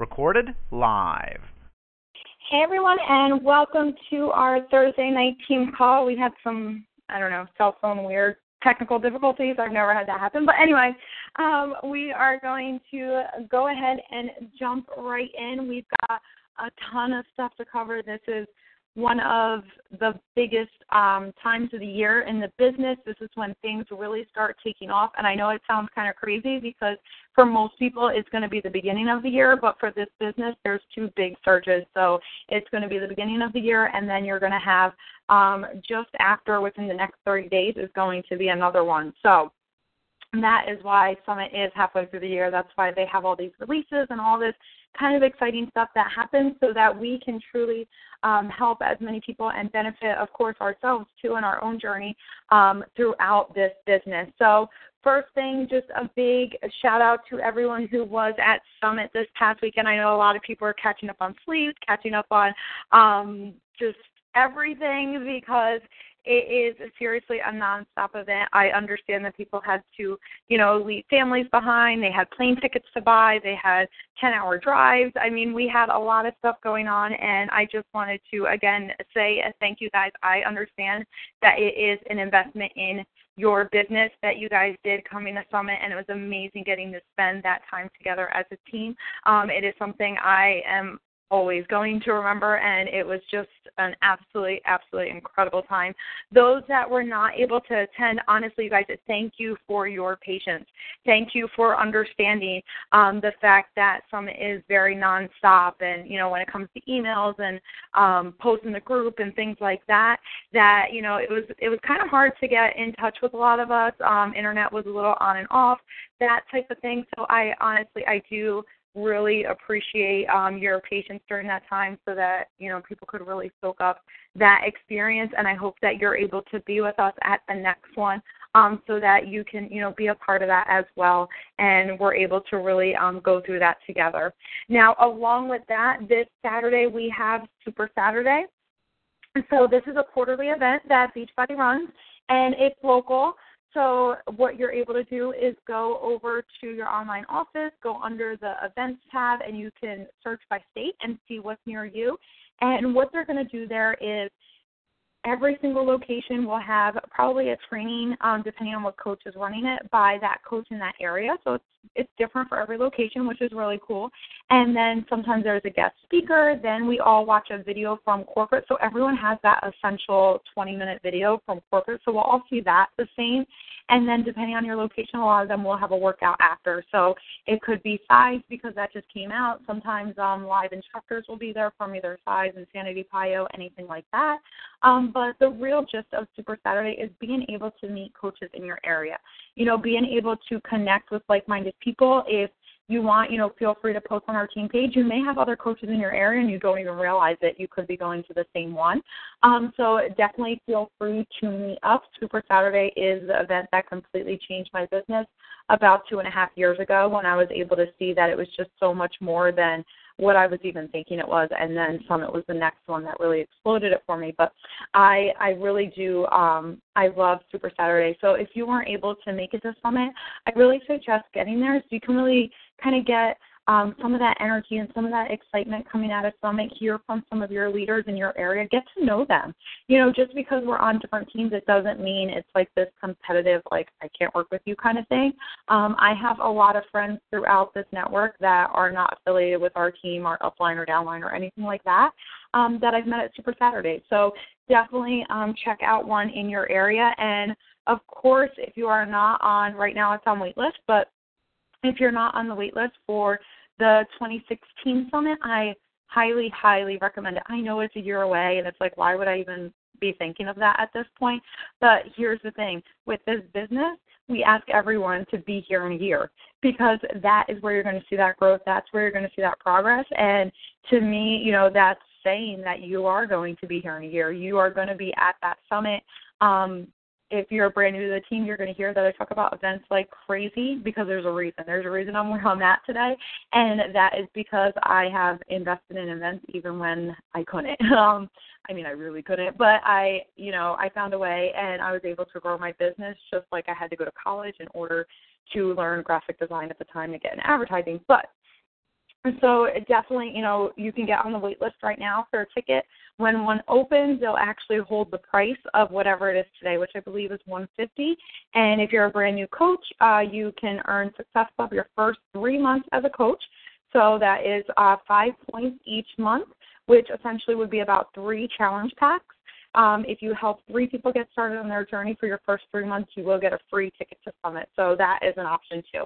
Recorded live. Hey everyone, and welcome to our Thursday night team call. We had some, I don't know, cell phone weird technical difficulties. I've never had that happen. But anyway, um, we are going to go ahead and jump right in. We've got a ton of stuff to cover. This is one of the biggest um, times of the year in the business. This is when things really start taking off. And I know it sounds kind of crazy because for most people it's going to be the beginning of the year, but for this business there's two big surges. So it's going to be the beginning of the year, and then you're going to have um, just after within the next 30 days is going to be another one. So that is why Summit is halfway through the year. That's why they have all these releases and all this kind of exciting stuff that happens so that we can truly um, help as many people and benefit, of course, ourselves too in our own journey um, throughout this business. So, first thing, just a big shout out to everyone who was at Summit this past weekend. I know a lot of people are catching up on sleep, catching up on um, just everything because it is seriously a nonstop event. I understand that people had to, you know, leave families behind. They had plane tickets to buy. They had 10 hour drives. I mean, we had a lot of stuff going on, and I just wanted to, again, say thank you guys. I understand that it is an investment in your business that you guys did coming to Summit, and it was amazing getting to spend that time together as a team. Um, it is something I am always going to remember and it was just an absolutely absolutely incredible time. Those that were not able to attend honestly you guys thank you for your patience. Thank you for understanding um, the fact that summit is very nonstop and you know when it comes to emails and um, posts in the group and things like that that you know it was it was kind of hard to get in touch with a lot of us. Um, internet was a little on and off that type of thing. So i honestly i do really appreciate um, your patience during that time so that you know people could really soak up that experience. And i hope that you're able to be with us at the next one um, so that you can you know be a part of that as well. And we're able to really um, go through that together. Now along with that this saturday we have super saturday. And so this is a quarterly event that beachbody runs and it's local so what you're able to do is go over to your online office, go under the events tab, and you can search by state and see what's near you. And what they're going to do there is every single location will have probably a training, um, depending on what coach is running it, by that coach in that area. So it's it's different for every location, which is really cool. And then sometimes there's a guest speaker. Then we all watch a video from corporate. So everyone has that essential 20 minute video from corporate. So we'll all see that the same. And then depending on your location, a lot of them will have a workout after. So it could be CIZE because that just came out. Sometimes um, live instructors will be there from either CIZE, Insanity PiYo, anything like that. Um, but the real gist of Super Saturday is being able to meet coaches in your area. You know, being able to connect with like-minded people. If you want, you know, feel free to post on our team page. You may have other coaches in your area and you don't even realize it. You could be going to the same one. Um, so definitely feel free to meet up. Super Saturday is the event that completely changed my business about two and a half years ago when I was able to see that it was just so much more than what I was even thinking it was, and then Summit was the next one that really exploded it for me. But I I really do um, I love Super Saturday. So if you weren't able to make it to Summit, I really suggest getting there so you can really kind of get um, some of that energy and some of that excitement coming out of Summit, hear from some of your leaders in your area, get to know them. You know, just because we're on different teams, it doesn't mean it's like this competitive, like, I can't work with you kind of thing. Um, I have a lot of friends throughout this network that are not affiliated with our team or upline or downline or anything like that. Um, that I've met at Super Saturday. So definitely um, check out one in your area. And of course, if you are not on right now, it's on waitlist, but if you're not on the waitlist for the 2016 summit, I highly, highly recommend it. I know it's a year away, and it's like, why would I even be thinking of that at this point? But here's the thing with this business, we ask everyone to be here in a year because that is where you're going to see that growth. That's where you're going to see that progress. And to me, you know, that's saying that you are going to be here in a year. You are going to be at that summit. Um, if you're brand new to the team, you're going to hear that I talk about events like crazy because there's a reason. There's a reason I'm where I'm at today, and that is because I have invested in events even when I couldn't. Um, I mean, I really couldn't, but I, you know, I found a way, and I was able to grow my business just like I had to go to college in order to learn graphic design at the time to get in advertising. But so definitely, you know, you can get on the wait list right now for a ticket. When one opens, they'll actually hold the price of whatever it is today, which I believe is 150. And if you're a brand new coach, uh, you can earn Success Club your first three months as a coach. So that is uh, five points each month, which essentially would be about three challenge packs. Um, if you help three people get started on their journey for your first three months, you will get a free ticket to Summit. So that is an option too.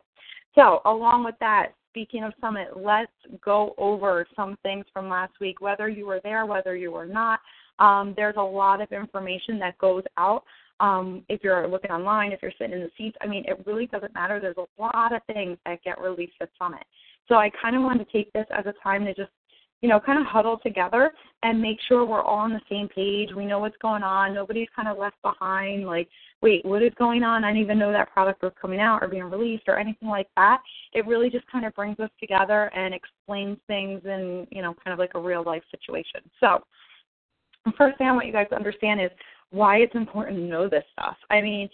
So, along with that, speaking of Summit, let's go over some things from last week, whether you were there, whether you were not. Um, there's a lot of information that goes out. Um, if you're looking online, if you're sitting in the seats, I mean, it really doesn't matter. There's a lot of things that get released at Summit. So I kind of wanted to take this as a time to just you know, kind of huddle together and make sure we're all on the same page. We know what's going on. Nobody's kind of left behind. Like, wait, what is going on? I didn't even know that product was coming out or being released or anything like that. It really just kind of brings us together and explains things in, you know, kind of like a real life situation. So, the first thing I want you guys to understand is why it's important to know this stuff. I mean,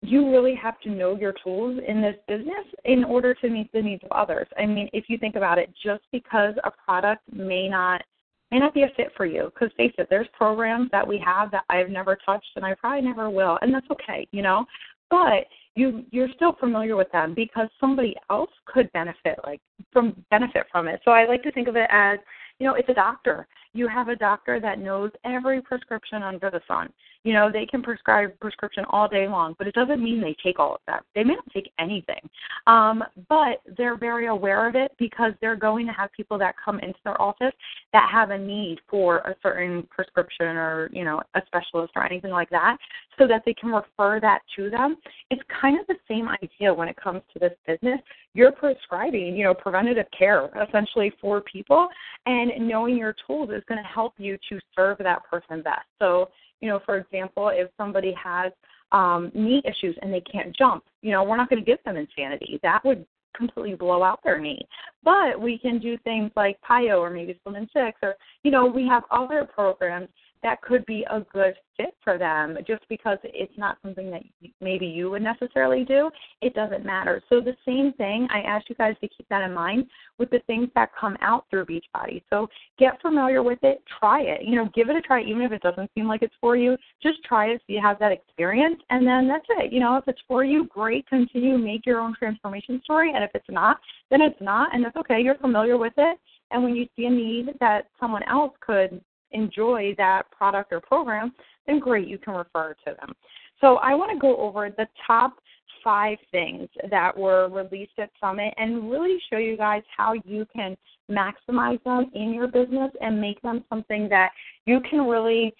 you really have to know your tools in this business in order to meet the needs of others. I mean, if you think about it, just because a product may not may not be a fit for you, because face it, there's programs that we have that I've never touched and I probably never will, and that's okay, you know. But you you're still familiar with them because somebody else could benefit like from benefit from it. So I like to think of it as, you know, it's a doctor. You have a doctor that knows every prescription under the sun you know, they can prescribe prescription all day long, but it doesn't mean they take all of that. They may not take anything, um, but they're very aware of it because they're going to have people that come into their office that have a need for a certain prescription or you know a specialist or anything like that, so that they can refer that to them. It's kind of the same idea when it comes to this business. You're prescribing, you know, preventative care essentially for people, and knowing your tools is going to help you to serve that person best. So you know, for example, if somebody has um, knee issues and they can't jump, you know, we're not going to give them insanity. That would completely blow out their knee. But we can do things like PiYo or maybe Slim in Six, or you know, we have other programs that could be a good fit for them just because it's not something that maybe you would necessarily do. It doesn't matter. So the same thing i ask you guys to keep that in mind with the things that come out through beachbody. So get familiar with it try it. You know give it a try even if it doesn't seem like it's for you. Just try it so you have that experience and then that's it. You know if it's for you great. Continue make your own transformation story and if it's not then it's not and that's okay. You're familiar with it. And when you see a need that someone else could enjoy that product or program, then great, you can refer to them. So I want to go over the top five things that were released at Summit and really show you guys how you can maximize them in your business and make them something that you can really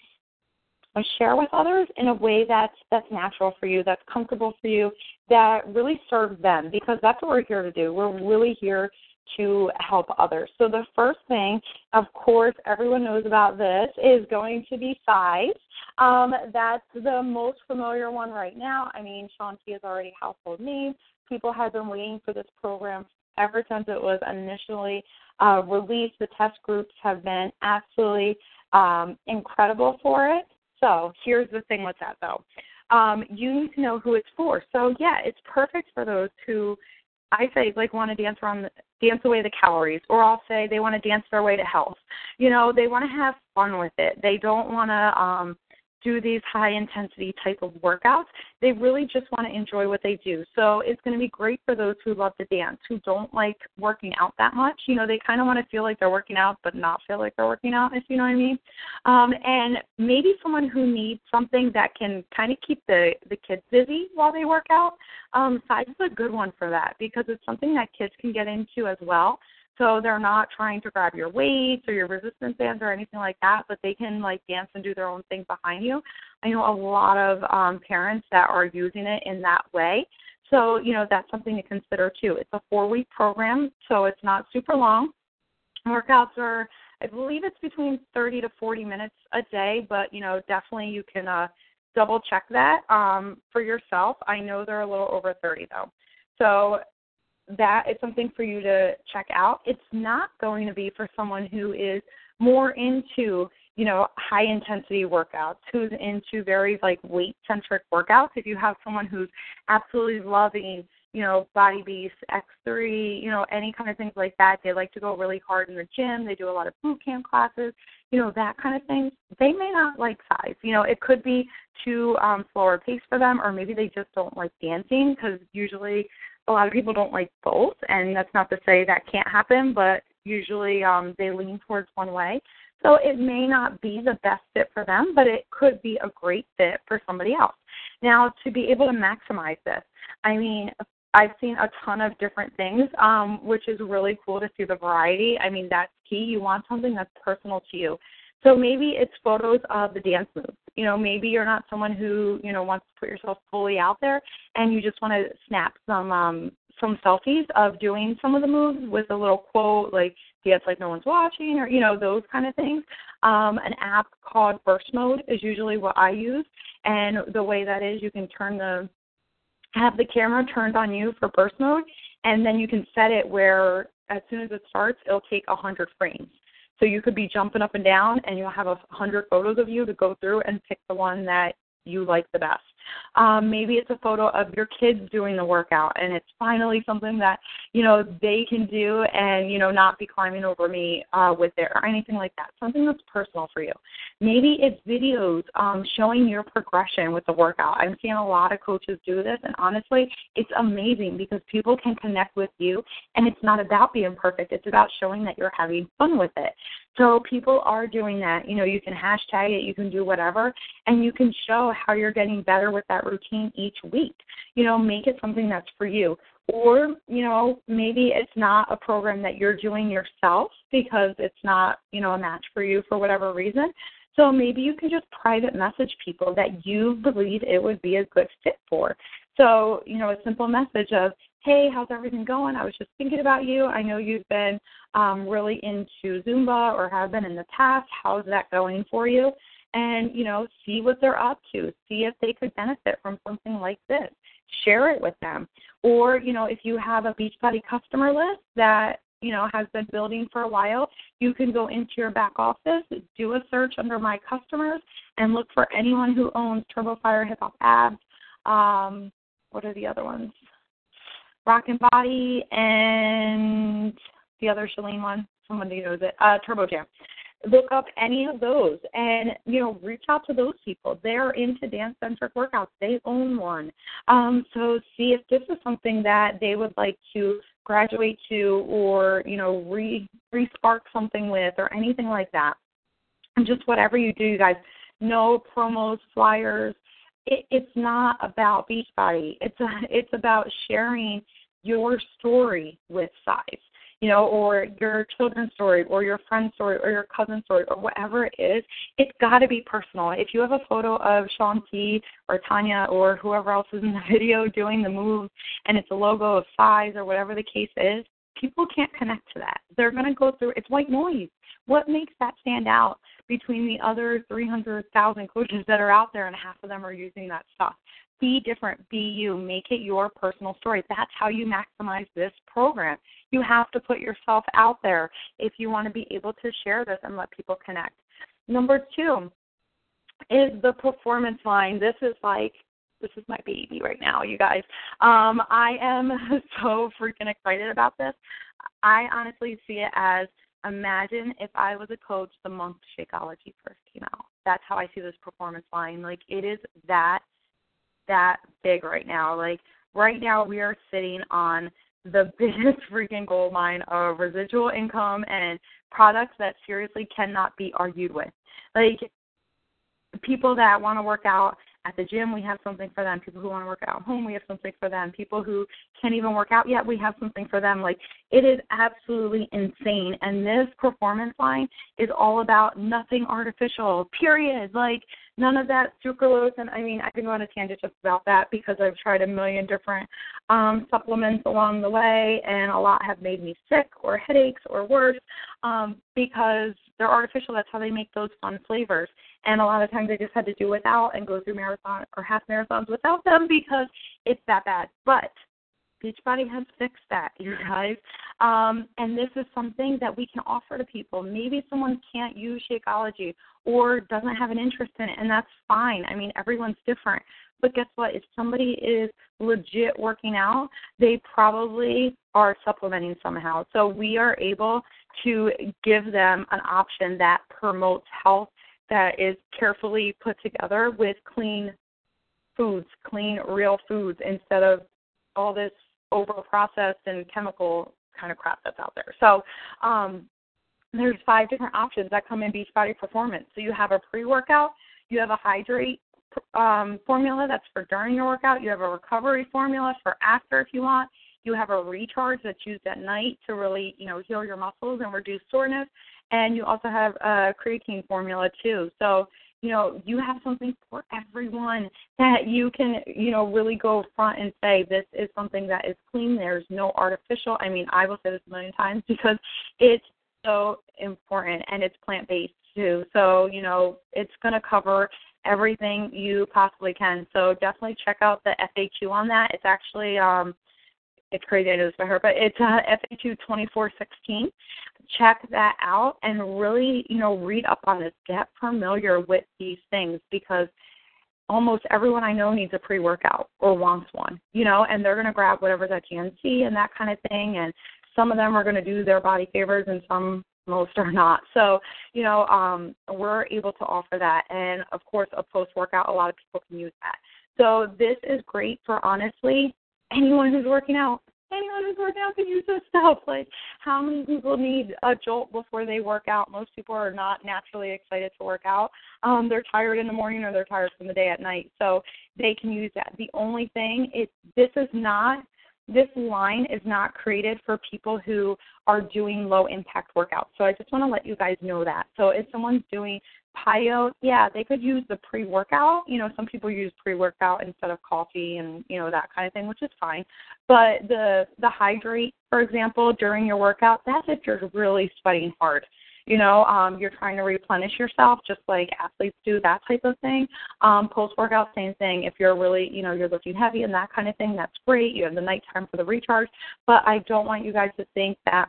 share with others in a way that's that's natural for you, that's comfortable for you, that really serves them because that's what we're here to do. We're really here to help others. So the first thing, of course, everyone knows about this, is going to be CIZE. Um, that's the most familiar one right now. I mean, Shaun T is already household name. People have been waiting for this program ever since it was initially uh, released. The test groups have been absolutely um, incredible for it. So here's the thing with that, though. Um, you need to know who it's for. So yeah, it's perfect for those who I say like want to dance around the, dance away the calories, or I'll say they want to dance their way to health. You know, they want to have fun with it. They don't want to um do these high intensity type of workouts. They really just want to enjoy what they do. So it's going to be great for those who love to dance, who don't like working out that much. You know, they kind of want to feel like they're working out, but not feel like they're working out, if you know what I mean. Um, and maybe someone who needs something that can kind of keep the the kids busy while they work out. Um, CIZE is a good one for that because it's something that kids can get into as well So they're not trying to grab your weights or your resistance bands or anything like that, but they can like dance and do their own thing behind you. I know a lot of um, parents that are using it in that way. So, you know, that's something to consider too. It's a four week program, so it's not super long. Workouts are, I believe it's between 30 to 40 minutes a day, but, you know, definitely you can uh, double check that um, for yourself. I know they're a little over 30 though. So that is something for you to check out. It's not going to be for someone who is more into, you know, high intensity workouts, who's into very like weight centric workouts. If you have someone who's absolutely loving, you know, Body Beast, X3, you know, any kind of things like that, they like to go really hard in the gym. They do a lot of boot camp classes, you know, that kind of thing. They may not like CIZE. You know, it could be too um, slower pace for them, or maybe they just don't like dancing because usually a lot of people don't like both, and that's not to say that can't happen, but usually um, they lean towards one way. So it may not be the best fit for them, but it could be a great fit for somebody else. Now, to be able to maximize this, I mean, I've seen a ton of different things, um, which is really cool to see the variety. I mean, that's key. You want something that's personal to you. So maybe it's photos of the dance moves. You know, maybe you're not someone who, you know, wants to put yourself fully out there and you just want to snap some um some selfies of doing some of the moves with a little quote like dance like no one's watching or you know those kind of things. Um, an app called burst mode is usually what i use. And the way that is you can turn the have the camera turned on you for burst mode and then you can set it where as soon as it starts it'll take a hundred frames so you could be jumping up and down and you'll have a hundred photos of you to go through and pick the one that you like the best. Um, maybe it's a photo of your kids doing the workout and it's finally something that, you know, they can do and, you know, not be climbing over me uh, with it or anything like that. Something that's personal for you. Maybe it's videos um, showing your progression with the workout. I'm seeing a lot of coaches do this and honestly, it's amazing because people can connect with you and it's not about being perfect. It's about showing that you're having fun with it. So people are doing that. You know, you can hashtag it, you can do whatever, and you can show how you're getting better with that routine each week. You know, make it something that's for you. Or, you know, maybe it's not a program that you're doing yourself because it's not, you know, a match for you for whatever reason. So maybe you can just private message people that you believe it would be a good fit for. So, you know, a simple message of, hey, how's everything going? I was just thinking about you. I know you've been um, really into Zumba or have been in the past. How's that going for you? And, you know, see what they're up to. See if they could benefit from something like this. Share it with them. Or, you know, if you have a Beachbody customer list that, you know, has been building for a while, you can go into your back office, do a search under my customers, and look for anyone who owns Turbo Fire Hip Hop Abs. Um, what are the other ones? Rockin' Body, and the other Chalene one. Somebody knows it. Uh, Turbo Jam. Look up any of those, and you know, reach out to those people. They're into dance centric workouts. They own one. Um, so see if this is something that they would like to graduate to, or you know, re re spark something with, or anything like that. And just whatever you do, you guys. No promos, flyers, it, it's not about Beachbody. It's a, it's about sharing your story with CIZE, you know, or your children's story, or your friend's story, or your cousin's story, or whatever it is. It's got to be personal. If you have a photo of Shaun T or Tanya or whoever else is in the video doing the move, and it's a logo of CIZE or whatever the case is, people can't connect to that. They're going to go through. It's white noise. What makes that stand out between the other 300,000 coaches that are out there and half of them are using that stuff? Be different, be you, make it your personal story. That's how you maximize this program. You have to put yourself out there if you want to be able to share this and let people connect. Number two is the performance line. This is like this is my baby right now, you guys. Um, I am so freaking excited about this. I honestly see it as imagine if I was a coach, the monk Shakeology first came out. That's how I see this performance line. Like it is that that big right now. Like right now we are sitting on the biggest freaking gold mine of residual income and products that seriously cannot be argued with. Like people that want to work out at the gym, we have something for them. People who want to work out at home, we have something for them. People who can't even work out yet, we have something for them. Like it is absolutely insane. And this performance line is all about nothing artificial. Period. Like none of that sucralose and I mean I can go on a tangent just about that because I've tried a million different um supplements along the way and a lot have made me sick or headaches or worse um because they're artificial. That's how they make those fun flavors. And a lot of times I just had to do without and go through marathon or half marathons without them because it's that bad. But Beachbody has fixed that, you guys. Um, and this is something that we can offer to people. Maybe someone can't use Shakeology or doesn't have an interest in it, and that's fine. I mean, everyone's different. But guess what? If somebody is legit working out, they probably are supplementing somehow. So we are able to give them an option that promotes health that is carefully put together with clean foods, clean, real foods, instead of all this over processed and chemical kind of crap that's out there. So um, there's five different options that come in Beachbody Performance. So you have a pre-workout, you have a hydrate um, formula that's for during your workout, you have a recovery formula for after if you want, you have a recharge that's used at night to really you know heal your muscles and reduce soreness, and you also have a creatine formula too. So you know, you have something for everyone that you can, you know, really go front and say this is something that is clean. There's no artificial. I mean, I will say this a million times because it's so important and it's plant based too. So, you know, it's going to cover everything you possibly can. So definitely check out the FAQ on that. It's actually um it's crazy I know this by her, but it's uh, FAQ 2416. Check that out and really, you know, read up on this. Get familiar with these things because almost everyone I know needs a pre workout or wants one, you know, and they're going to grab whatever's at GNC and that kind of thing. And some of them are going to do their body favors and some most are not. So, you know, um, we're able to offer that. And of course, a post workout, a lot of people can use that. So, this is great for honestly anyone who's working out. Anyone who's working out can use this stuff. Like, how many people need a jolt before they work out? Most people are not naturally excited to work out. Um, they're tired in the morning or they're tired from the day at night, so they can use that. The only thing is, this is not this line is not created for people who are doing low impact workouts. So I just want to let you guys know that. So if someone's doing PiYo, yeah, they could use the pre workout. You know, some people use pre workout instead of coffee and, you know, that kind of thing, which is fine. But the the hydrate, for example, during your workout, that's if you're really sweating hard you know um you're trying to replenish yourself just like athletes do that type of thing. Um post workout same thing. If you're really you know you're lifting heavy and that kind of thing that's great. You have the nighttime for the recharge. But i don't want you guys to think that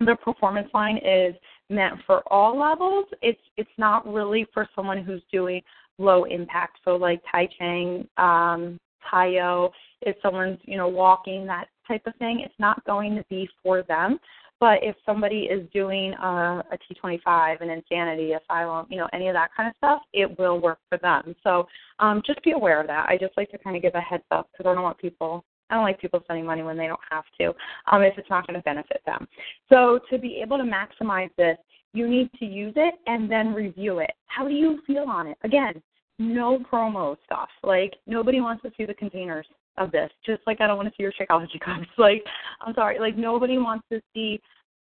the performance line is meant for all levels. It's it's not really for someone who's doing low impact. So like Tai Cheng um PiYo if someone's you know walking that type of thing it's not going to be for them but if somebody is doing a, a T25, an Insanity, Asylum, you know, any of that kind of stuff, it will work for them. So um, just be aware of that. I just like to kind of give a heads up because I don't want people I don't like people spending money when they don't have to, um, if it's not going to benefit them. So to be able to maximize this, you need to use it and then review it. How do you feel on it? Again, no promo stuff. Like nobody wants to see the containers of this. Just like I don't want to see your Shakeology cups. Like I'm sorry, like nobody wants to see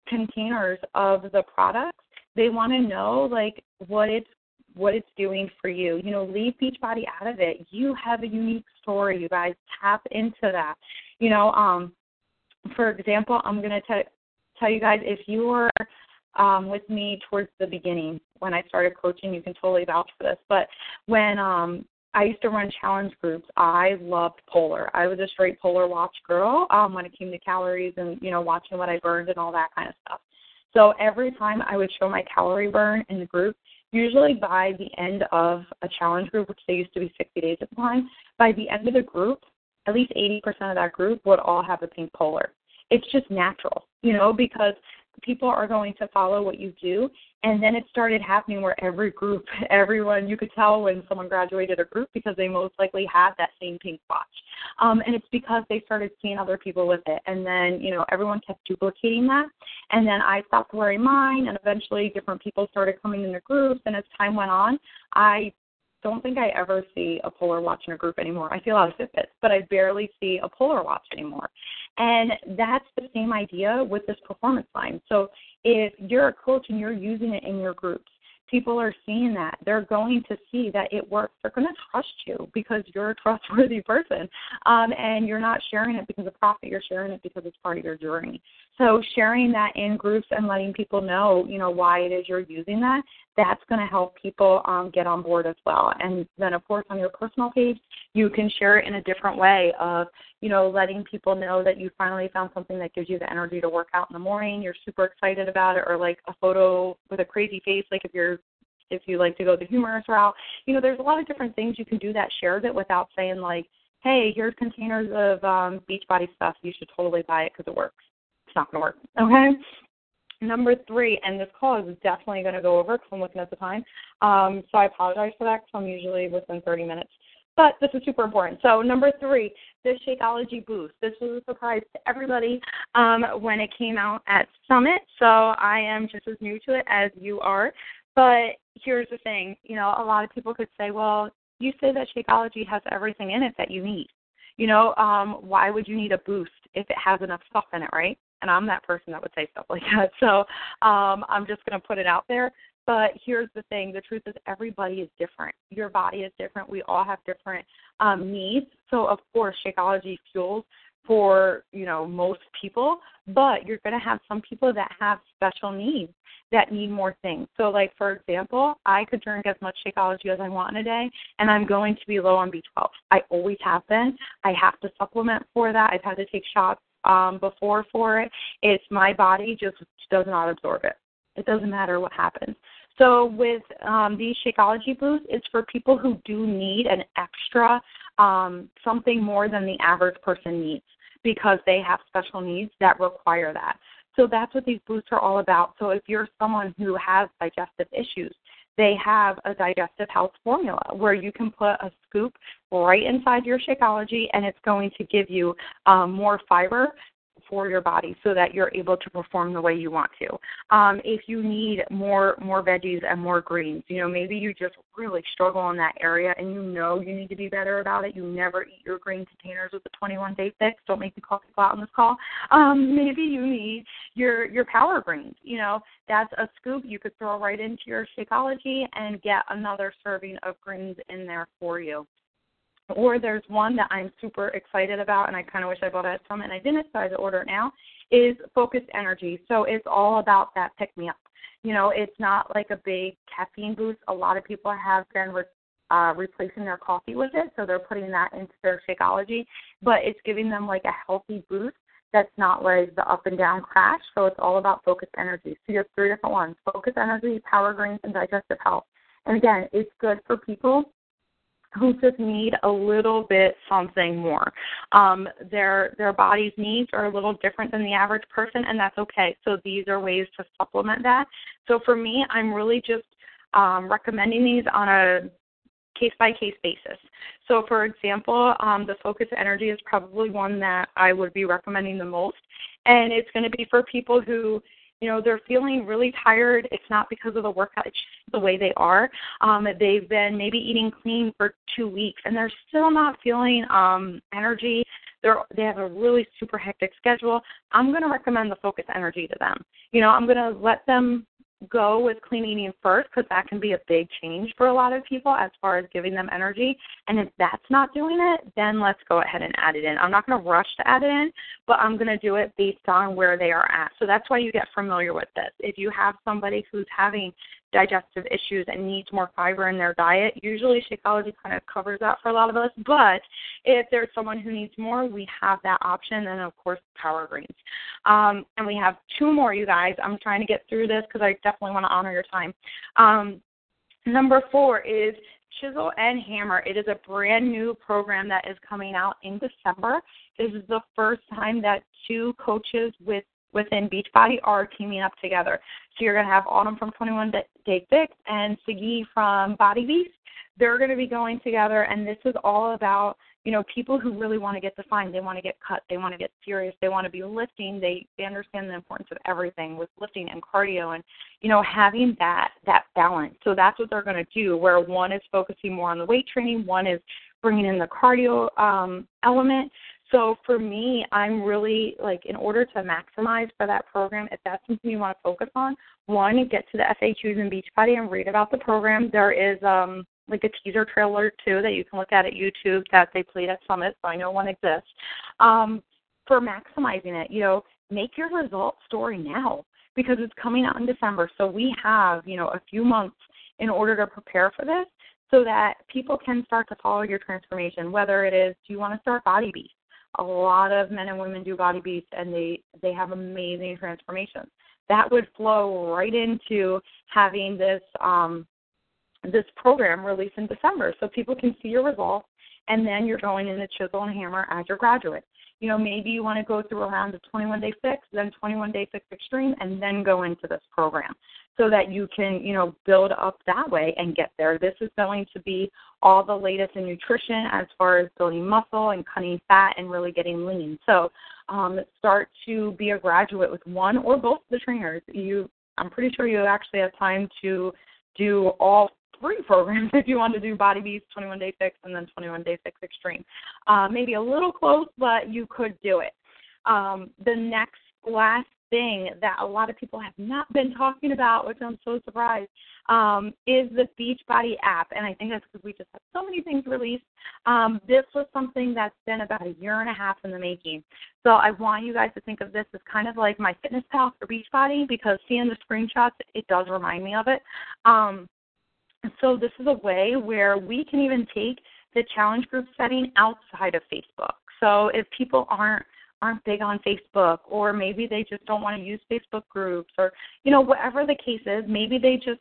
containers of the products. They want to know like what it's what it's doing for you. You know, leave Beachbody out of it. You have a unique story. You guys tap into that. You know, um, for example, I'm gonna t- tell you guys if you were um, with me towards the beginning when I started coaching, you can totally vouch for this. But when um, I used to run challenge groups. I loved Polar. I was a straight Polar Watch girl um, when it came to calories and you know watching what I burned and all that kind of stuff. So every time I would show my calorie burn in the group, usually by the end of a challenge group, which they used to be 60 days at the time, by the end of the group, at least 80% of that group would all have a pink Polar. It's just natural, you know, because people are going to follow what you do. And then it started happening where every group, everyone, you could tell when someone graduated a group because they most likely had that same pink watch. Um, and it's because they started seeing other people with it. And then, you know, everyone kept duplicating that. And then I stopped wearing mine, and eventually different people started coming into groups. And as time went on, I don't think I ever see a polar watch in a group anymore. I see a lot of Fitbits, but I barely see a polar watch anymore. And that's the same idea with this performance line. So if you're a coach and you're using it in your groups, people are seeing that. They're going to see that it works. They're going to trust you because you're a trustworthy person. Um, and you're not sharing it because of profit, you're sharing it because it's part of your journey. So sharing that in groups and letting people know, you know, why it is you're using that, that's going to help people um, get on board as well. And then, of course, on your personal page, you can share it in a different way of, you know, letting people know that you finally found something that gives you the energy to work out in the morning. You're super excited about it, or like a photo with a crazy face, like if you're if you like to go the humorous route. You know, there's a lot of different things you can do that shares it without saying like, hey, here's containers of um, Beachbody stuff. You should totally buy it because it works. It's not going to work. Okay. Number three, and this call is definitely going to go over because I'm looking at the time. Um, so I apologize for that because I'm usually within 30 minutes. But this is super important. So number three, the Shakeology Boost. This was a surprise to everybody um, when it came out at Summit. So I am just as new to it as you are. But here's the thing, you know, a lot of people could say, well, you say that Shakeology has everything in it that you need. You know, um, why would you need a boost if it has enough stuff in it, right? And I'm that person that would say stuff like that. So um, I'm just going to put it out there. But here's the thing the truth is, everybody is different. Your body is different. We all have different um, needs. So, of course, Shakeology fuels for you know most people but you're going to have some people that have special needs that need more things so like for example i could drink as much shakeology as i want in a day and i'm going to be low on b12 i always have been i have to supplement for that i've had to take shots um before for it it's my body just does not absorb it it doesn't matter what happens so with um, these Shakeology boosts, it's for people who do need an extra um, something more than the average person needs because they have special needs that require that. So that's what these boosts are all about. So if you're someone who has digestive issues, they have a digestive health formula where you can put a scoop right inside your Shakeology and it's going to give you um, more fiber for your body so that you're able to perform the way you want to. Um, if you need more more veggies and more greens, you know, maybe you just really struggle in that area and you know you need to be better about it. You never eat your green containers with the 21 day fix. Don't make me call people out on this call. Um, maybe you need your your power greens. You know, that's a scoop you could throw right into your Shakeology and get another serving of greens in there for you. Or there's one that I'm super excited about, and I kind of wish I bought it at Summit and I didn't, so I had to order it now. Is focused energy. So it's all about that pick me up. You know, it's not like a big caffeine boost. A lot of people have been uh, replacing their coffee with it, so they're putting that into their Shakeology. But it's giving them like a healthy boost that's not like the up and down crash. So it's all about focused energy. So you have three different ones: focused energy, power greens, and digestive health. And again, it's good for people who just need a little bit something more. Um, their their body's needs are a little different than the average person, and that's okay. So these are ways to supplement that. So for me, I'm really just um, recommending these on a case by case basis. So, for example, um, the focus energy is probably one that I would be recommending the most, and it's going to be for people who you know they're feeling really tired. It's not because of the workout it's just the way they are. Um they've been maybe eating clean for two weeks and they're still not feeling um energy. They're they have a really super hectic schedule. I'm going to recommend the focus energy to them. You know i'm going to let them go with clean eating first because that can be a big change for a lot of people as far as giving them energy. And if that's not doing it, then let's go ahead and add it in. I'm not going to rush to add it in, but I'm going to do it based on where they are at. So that's why you get familiar with this. If you have somebody who's having digestive issues and needs more fiber in their diet. Usually, Shakeology kind of covers that for a lot of us, but if there's someone who needs more, we have that option. And of course, Power Greens. Um, and we have two more, you guys. I'm trying to get through this because I definitely want to honor your time. Um, number four is Chisel and Hammer. It is a brand new program that is coming out in December. This is the first time that two coaches with within Beachbody are teaming up together. So you're going to have Autumn from 21 Day Fix and Sagi from Body Beast. They're going to be going together, and this is all about you know, people who really want to get defined, they want to get cut, they want to get serious, they want to be lifting, they they understand the importance of everything with lifting and cardio and you know, having that that balance. So that's what they're going to do where one is focusing more on the weight training, one is bringing in the cardio um element. So for me, I'm really like in order to maximize for that program, if that's something you want to focus on, one, get to the FAQs in Beachbody and read about the program. There is um like a teaser trailer too that you can look at at YouTube that they played at Summit, so I know one exists. Um, for maximizing it, you know, make your result story now because it's coming out in December. So we have, you know, a few months in order to prepare for this so that people can start to follow your transformation, whether it is do you want to start Body Beast? A lot of men and women do Body Beast and they they have amazing transformations. That would flow right into having this um this program released in December so people can see your results and then you're going in into chisel and hammer as your graduate. You know, maybe you want to go through a round of 21 day fix, then 21 day fix extreme, and then go into this program so that you can, you know, build up that way and get there. This is going to be all the latest in nutrition as far as building muscle and cutting fat and really getting lean. So, um, start to be a graduate with one or both of the trainers. You, I'm pretty sure you actually have time to do all three programs if you want to do Body Beast, 21 Day Fix, and then 21 Day Fix Extreme. Uh, maybe a little close, but you could do it. Um, the next last thing that a lot of people have not been talking about, which I'm so surprised, um, is the Beachbody app. And I think that's because we just have so many things released. Um, this was something that's been about a year and a half in the making. So I want you guys to think of this as kind of like my fitness pal for Beachbody because seeing the screenshots, it does remind me of it. Um, so this is a way where we can even take the challenge group setting outside of Facebook. So if people aren't aren't big on Facebook or maybe they just don't want to use Facebook groups or you know whatever the case is, maybe they just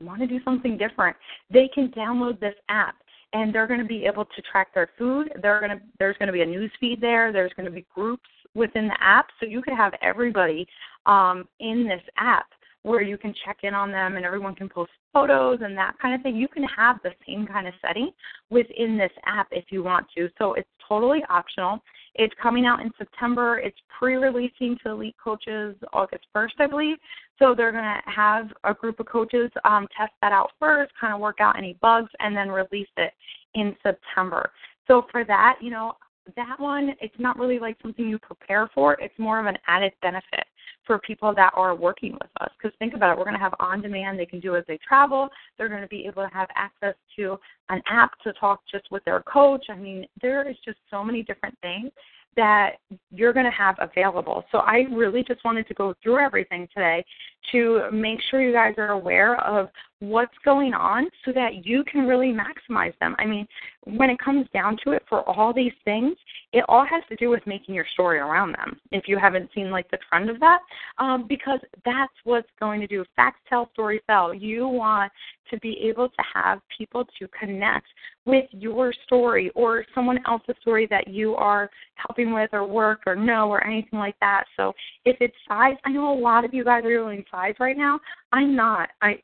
want to do something different. They can download this app and they're going to be able to track their food. They're going to there's going to be a news feed there. There's going to be groups within the app, so you could have everybody um, in this app where you can check in on them and everyone can post photos and that kind of thing. You can have the same kind of setting within this app if you want to. So it's totally optional. It's coming out in September. It's pre-releasing to elite coaches August 1st, I believe. So they're going to have a group of coaches um, test that out first, kind of work out any bugs, and then release it in September. So for that, you know, that one, it's not really like something you prepare for. It's more of an added benefit for people that are working with us. Because think about it, we're going to have on demand. They can do as they travel. They're going to be able to have access to an app to talk just with their coach. I mean, there is just so many different things that you're going to have available. So I really just wanted to go through everything today to make sure you guys are aware of what's going on so that you can really maximize them. I mean, when it comes down to it for all these things, it all has to do with making your story around them. If you haven't seen like the trend of that, um, because that's what's going to do. Facts tell, story sell. You want to be able to have people to connect with your story or someone else's story that you are helping with or work or know or anything like that. So if it's CIZE, I know a lot of you guys are doing CIZE right now. I'm not. I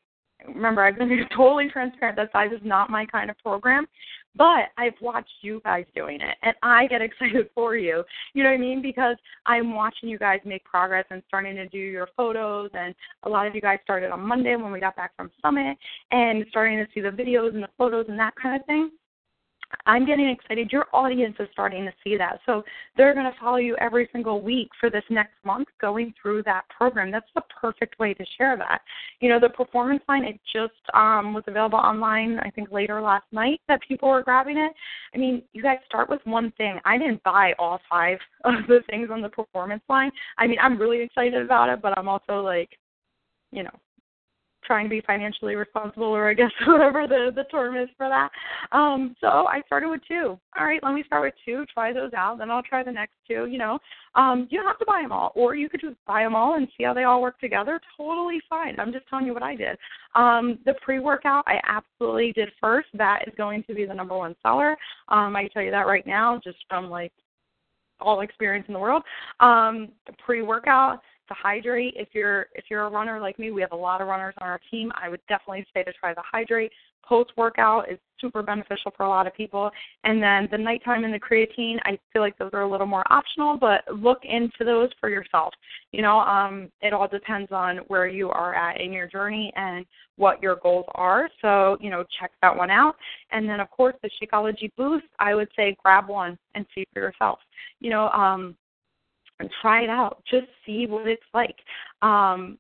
remember I've been totally transparent that CIZE is not my kind of program. But I've watched you guys doing it and I get excited for you. You know what I mean? Because I'm watching you guys make progress and starting to do your photos and a lot of you guys started on Monday when we got back from Summit and starting to see the videos and the photos and that kind of thing. I'm getting excited. Your audience is starting to see that. So they're going to follow you every single week for this next month going through that program. That's the perfect way to share that. You know, the performance line, it just um, was available online, I think, later last night that people were grabbing it. I mean, you guys start with one thing. I didn't buy all five of the things on the performance line. I mean, I'm really excited about it, but I'm also like, you know, trying to be financially responsible or I guess whatever the the term is for that. Um so I started with two. All right, let me start with two, try those out, then I'll try the next two, you know. Um you don't have to buy them all or you could just buy them all and see how they all work together. Totally fine. I'm just telling you what I did. Um the pre-workout I absolutely did first. That is going to be the number one seller. Um I can tell you that right now just from like all experience in the world. Um pre-workout to hydrate. If you're if you're a runner like me, we have a lot of runners on our team. I would definitely say to try to hydrate. Post workout is super beneficial for a lot of people. And then the nighttime and the creatine, I feel like those are a little more optional, but look into those for yourself. You know, um, it all depends on where you are at in your journey and what your goals are. So, you know, check that one out. And then of course the Shakeology boost, I would say grab one and see for yourself. You know, um and try it out. Just see what it's like. Um,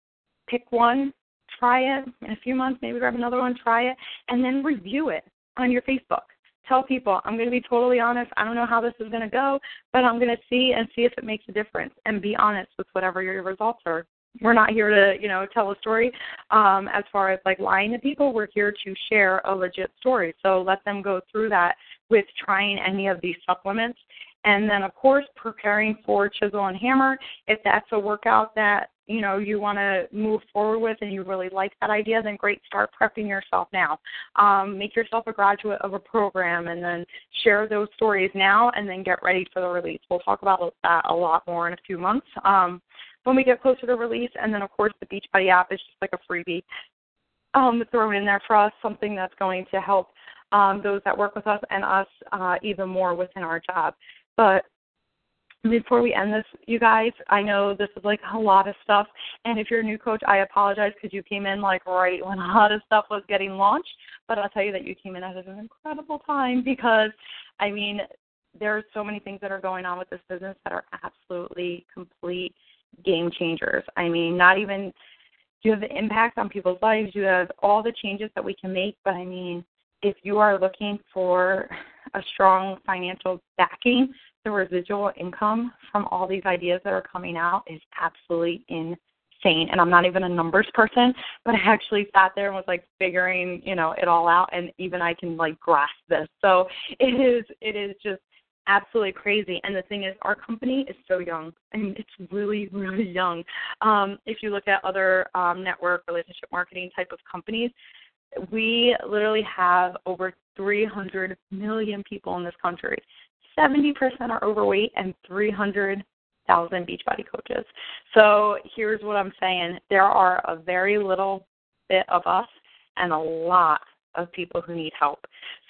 pick one, try it in a few months, maybe grab another one, try it, and then review it on your Facebook. Tell people, I'm going to be totally honest. I don't know how this is going to go, but I'm going to see and see if it makes a difference and be honest with whatever your results are. We're not here to, you know, tell a story um, as far as like lying to people. We're here to share a legit story. So let them go through that with trying any of these supplements and then, of course, preparing for chisel and hammer. If that's a workout that you know you want to move forward with and you really like that idea, then great. Start prepping yourself now. Um, make yourself a graduate of a program, and then share those stories now, and then get ready for the release. We'll talk about that a lot more in a few months um, when we get closer to release. And then, of course, the Beachbody app is just like a freebie um, thrown in there for us, something that's going to help um, those that work with us and us uh, even more within our job. But before we end this, you guys, I know this is like a lot of stuff. And if you're a new coach, I apologize because you came in like right when a lot of stuff was getting launched. But I'll tell you that you came in at an incredible time because, I mean, there are so many things that are going on with this business that are absolutely complete game changers. I mean, not even you have the impact on people's lives, you have all the changes that we can make, but I mean, if you are looking for a strong financial backing, the residual income from all these ideas that are coming out is absolutely insane. And I'm not even a numbers person, but I actually sat there and was like figuring, you know, it all out and even I can like grasp this. So it is it is just absolutely crazy. And the thing is, our company is so young. Mean, it's really, really young. Um, if you look at other um, network relationship marketing type of companies, we literally have over 300 million people in this country. 70% are overweight and 300,000 Beachbody coaches. So here's what I'm saying there are a very little bit of us and a lot of people who need help.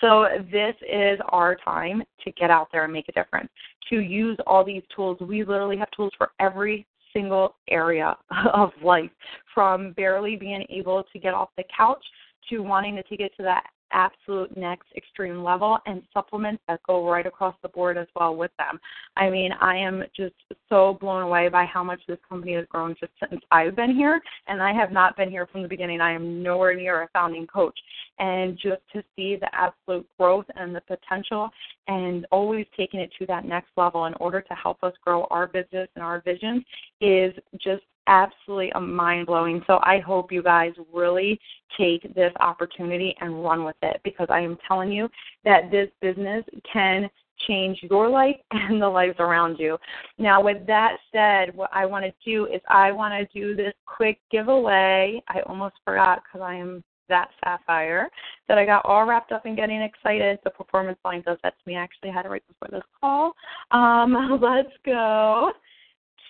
So this is our time to get out there and make a difference, to use all these tools. We literally have tools for every single area of life, from barely being able to get off the couch to wanting to take it to that absolute next extreme level and supplements that go right across the board as well with them. I mean, I am just so blown away by how much this company has grown just since I've been here, and I have not been here from the beginning. I am nowhere near a founding coach. And just to see the absolute growth and the potential and always taking it to that next level in order to help us grow our business and our vision is just absolutely mind blowing. So I hope you guys really take this opportunity and run with it because I am telling you that this business can change your life and the lives around you. Now, with that said, what I want to do is I want to do this quick giveaway. I almost forgot because I am that sapphire that I got all wrapped up in getting excited. The performance line does that to me. I actually had it right before this call. Um, let's go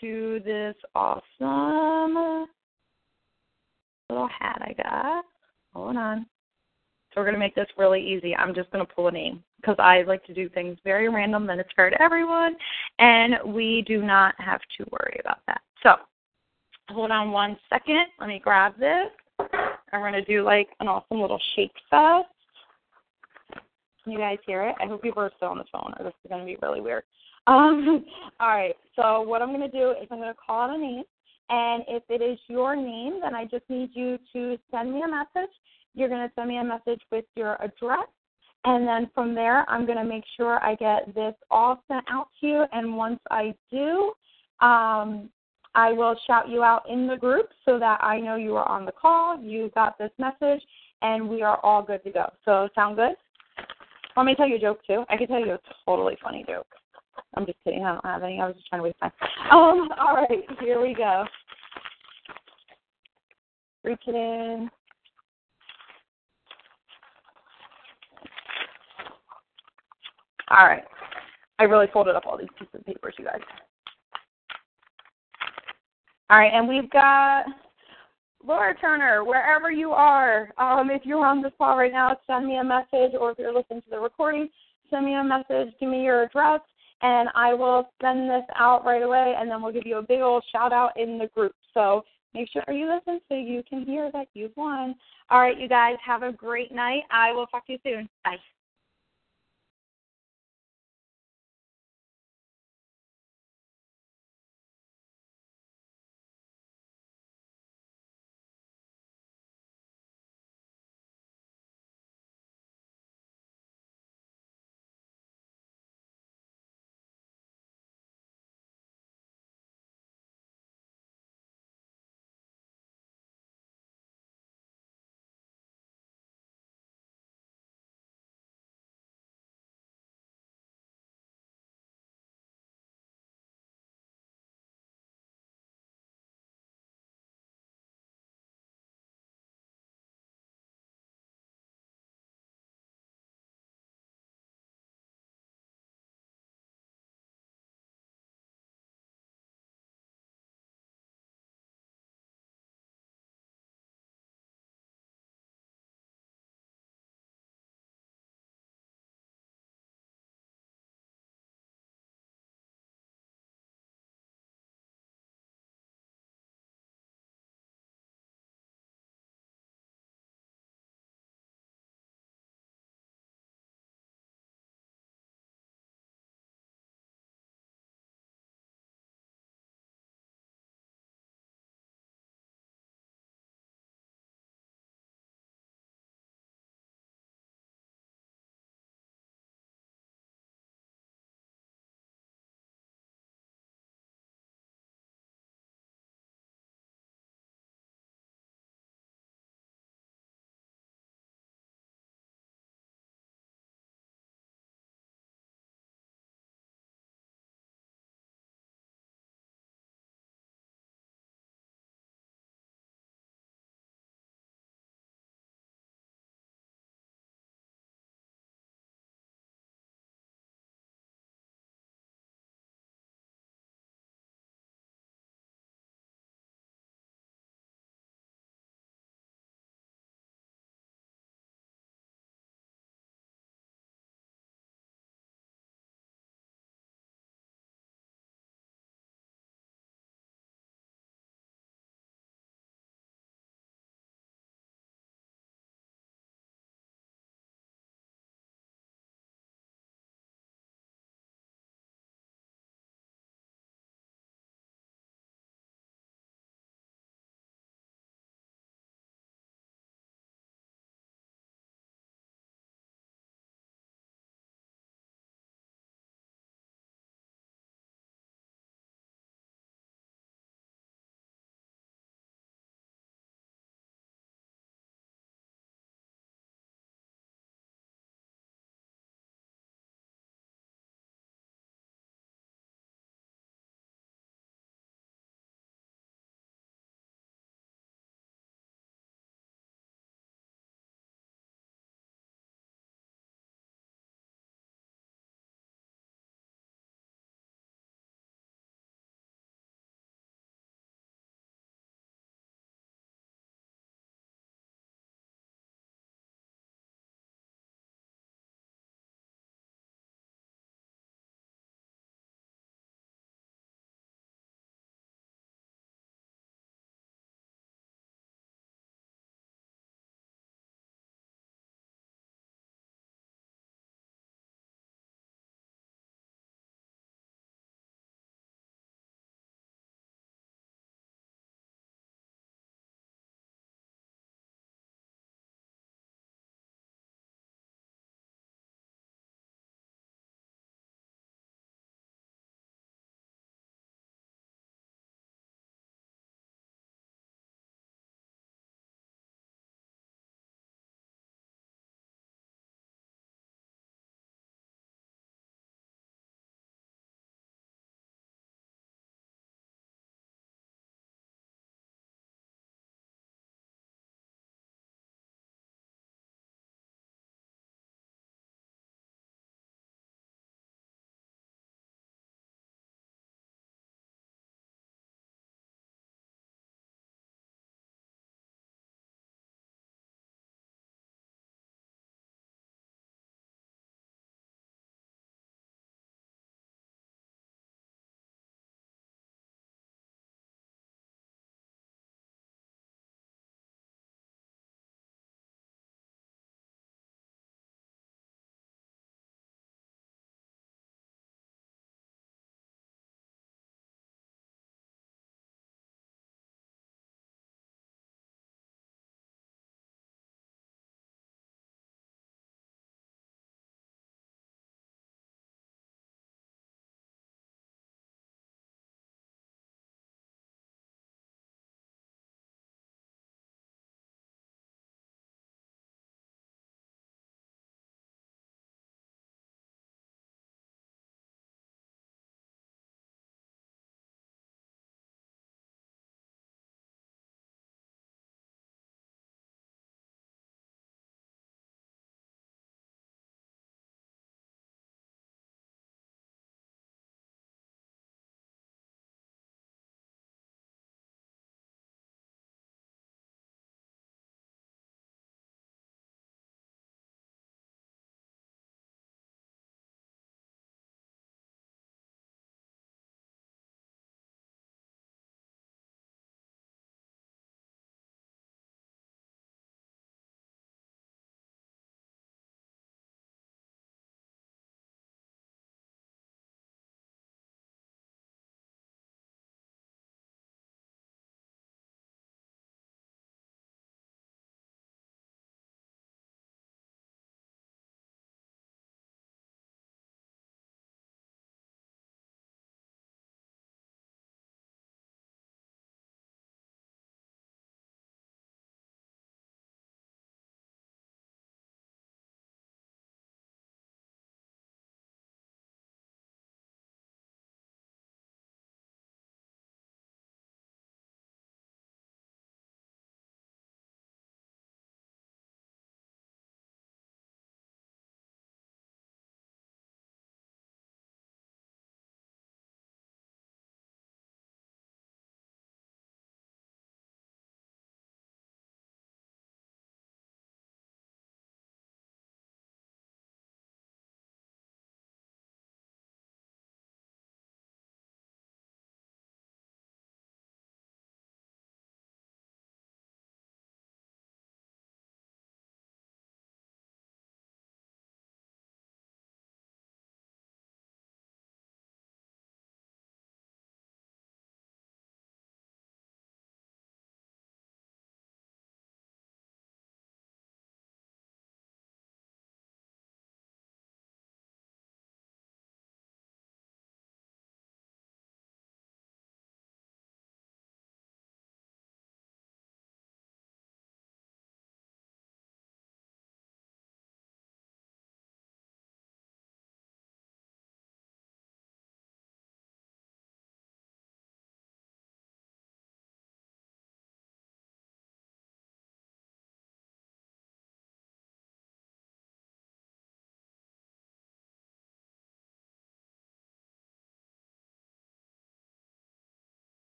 to this awesome little hat I got. Hold on. So we're going to make this really easy. I'm just going to pull a name because I like to do things very random and it's fair to everyone, and we do not have to worry about that. So hold on one second. Let me grab this. I'm going to do like an awesome little shake fest. Can you guys hear it? I hope people are still on the phone or this is going to be really weird. Um, all right. So what I'm going to do is I'm going to call out a name, and if it is your name, then I just need you to send me a message. You're going to send me a message with your address, and then from there, I'm going to make sure I get this all sent out to you. And once I do, um, I will shout you out in the group so that I know you are on the call. You got this message, and we are all good to go. So sound good? Want me to tell you a joke too? I can tell you a totally funny joke. I'm just kidding. I don't have any. I was just trying to waste time. Um, all right, here we go. Reach it in. All right. I really folded up all these pieces of papers, you guys. All right, and we've got Laura Turner, wherever you are. Um, if you're on this call right now, send me a message, or if you're listening to the recording, send me a message, give me your address, and I will send this out right away, and then we'll give you a big old shout out in the group. So make sure you listen so you can hear that you've won. All right, you guys, have a great night. I will talk to you soon. Bye.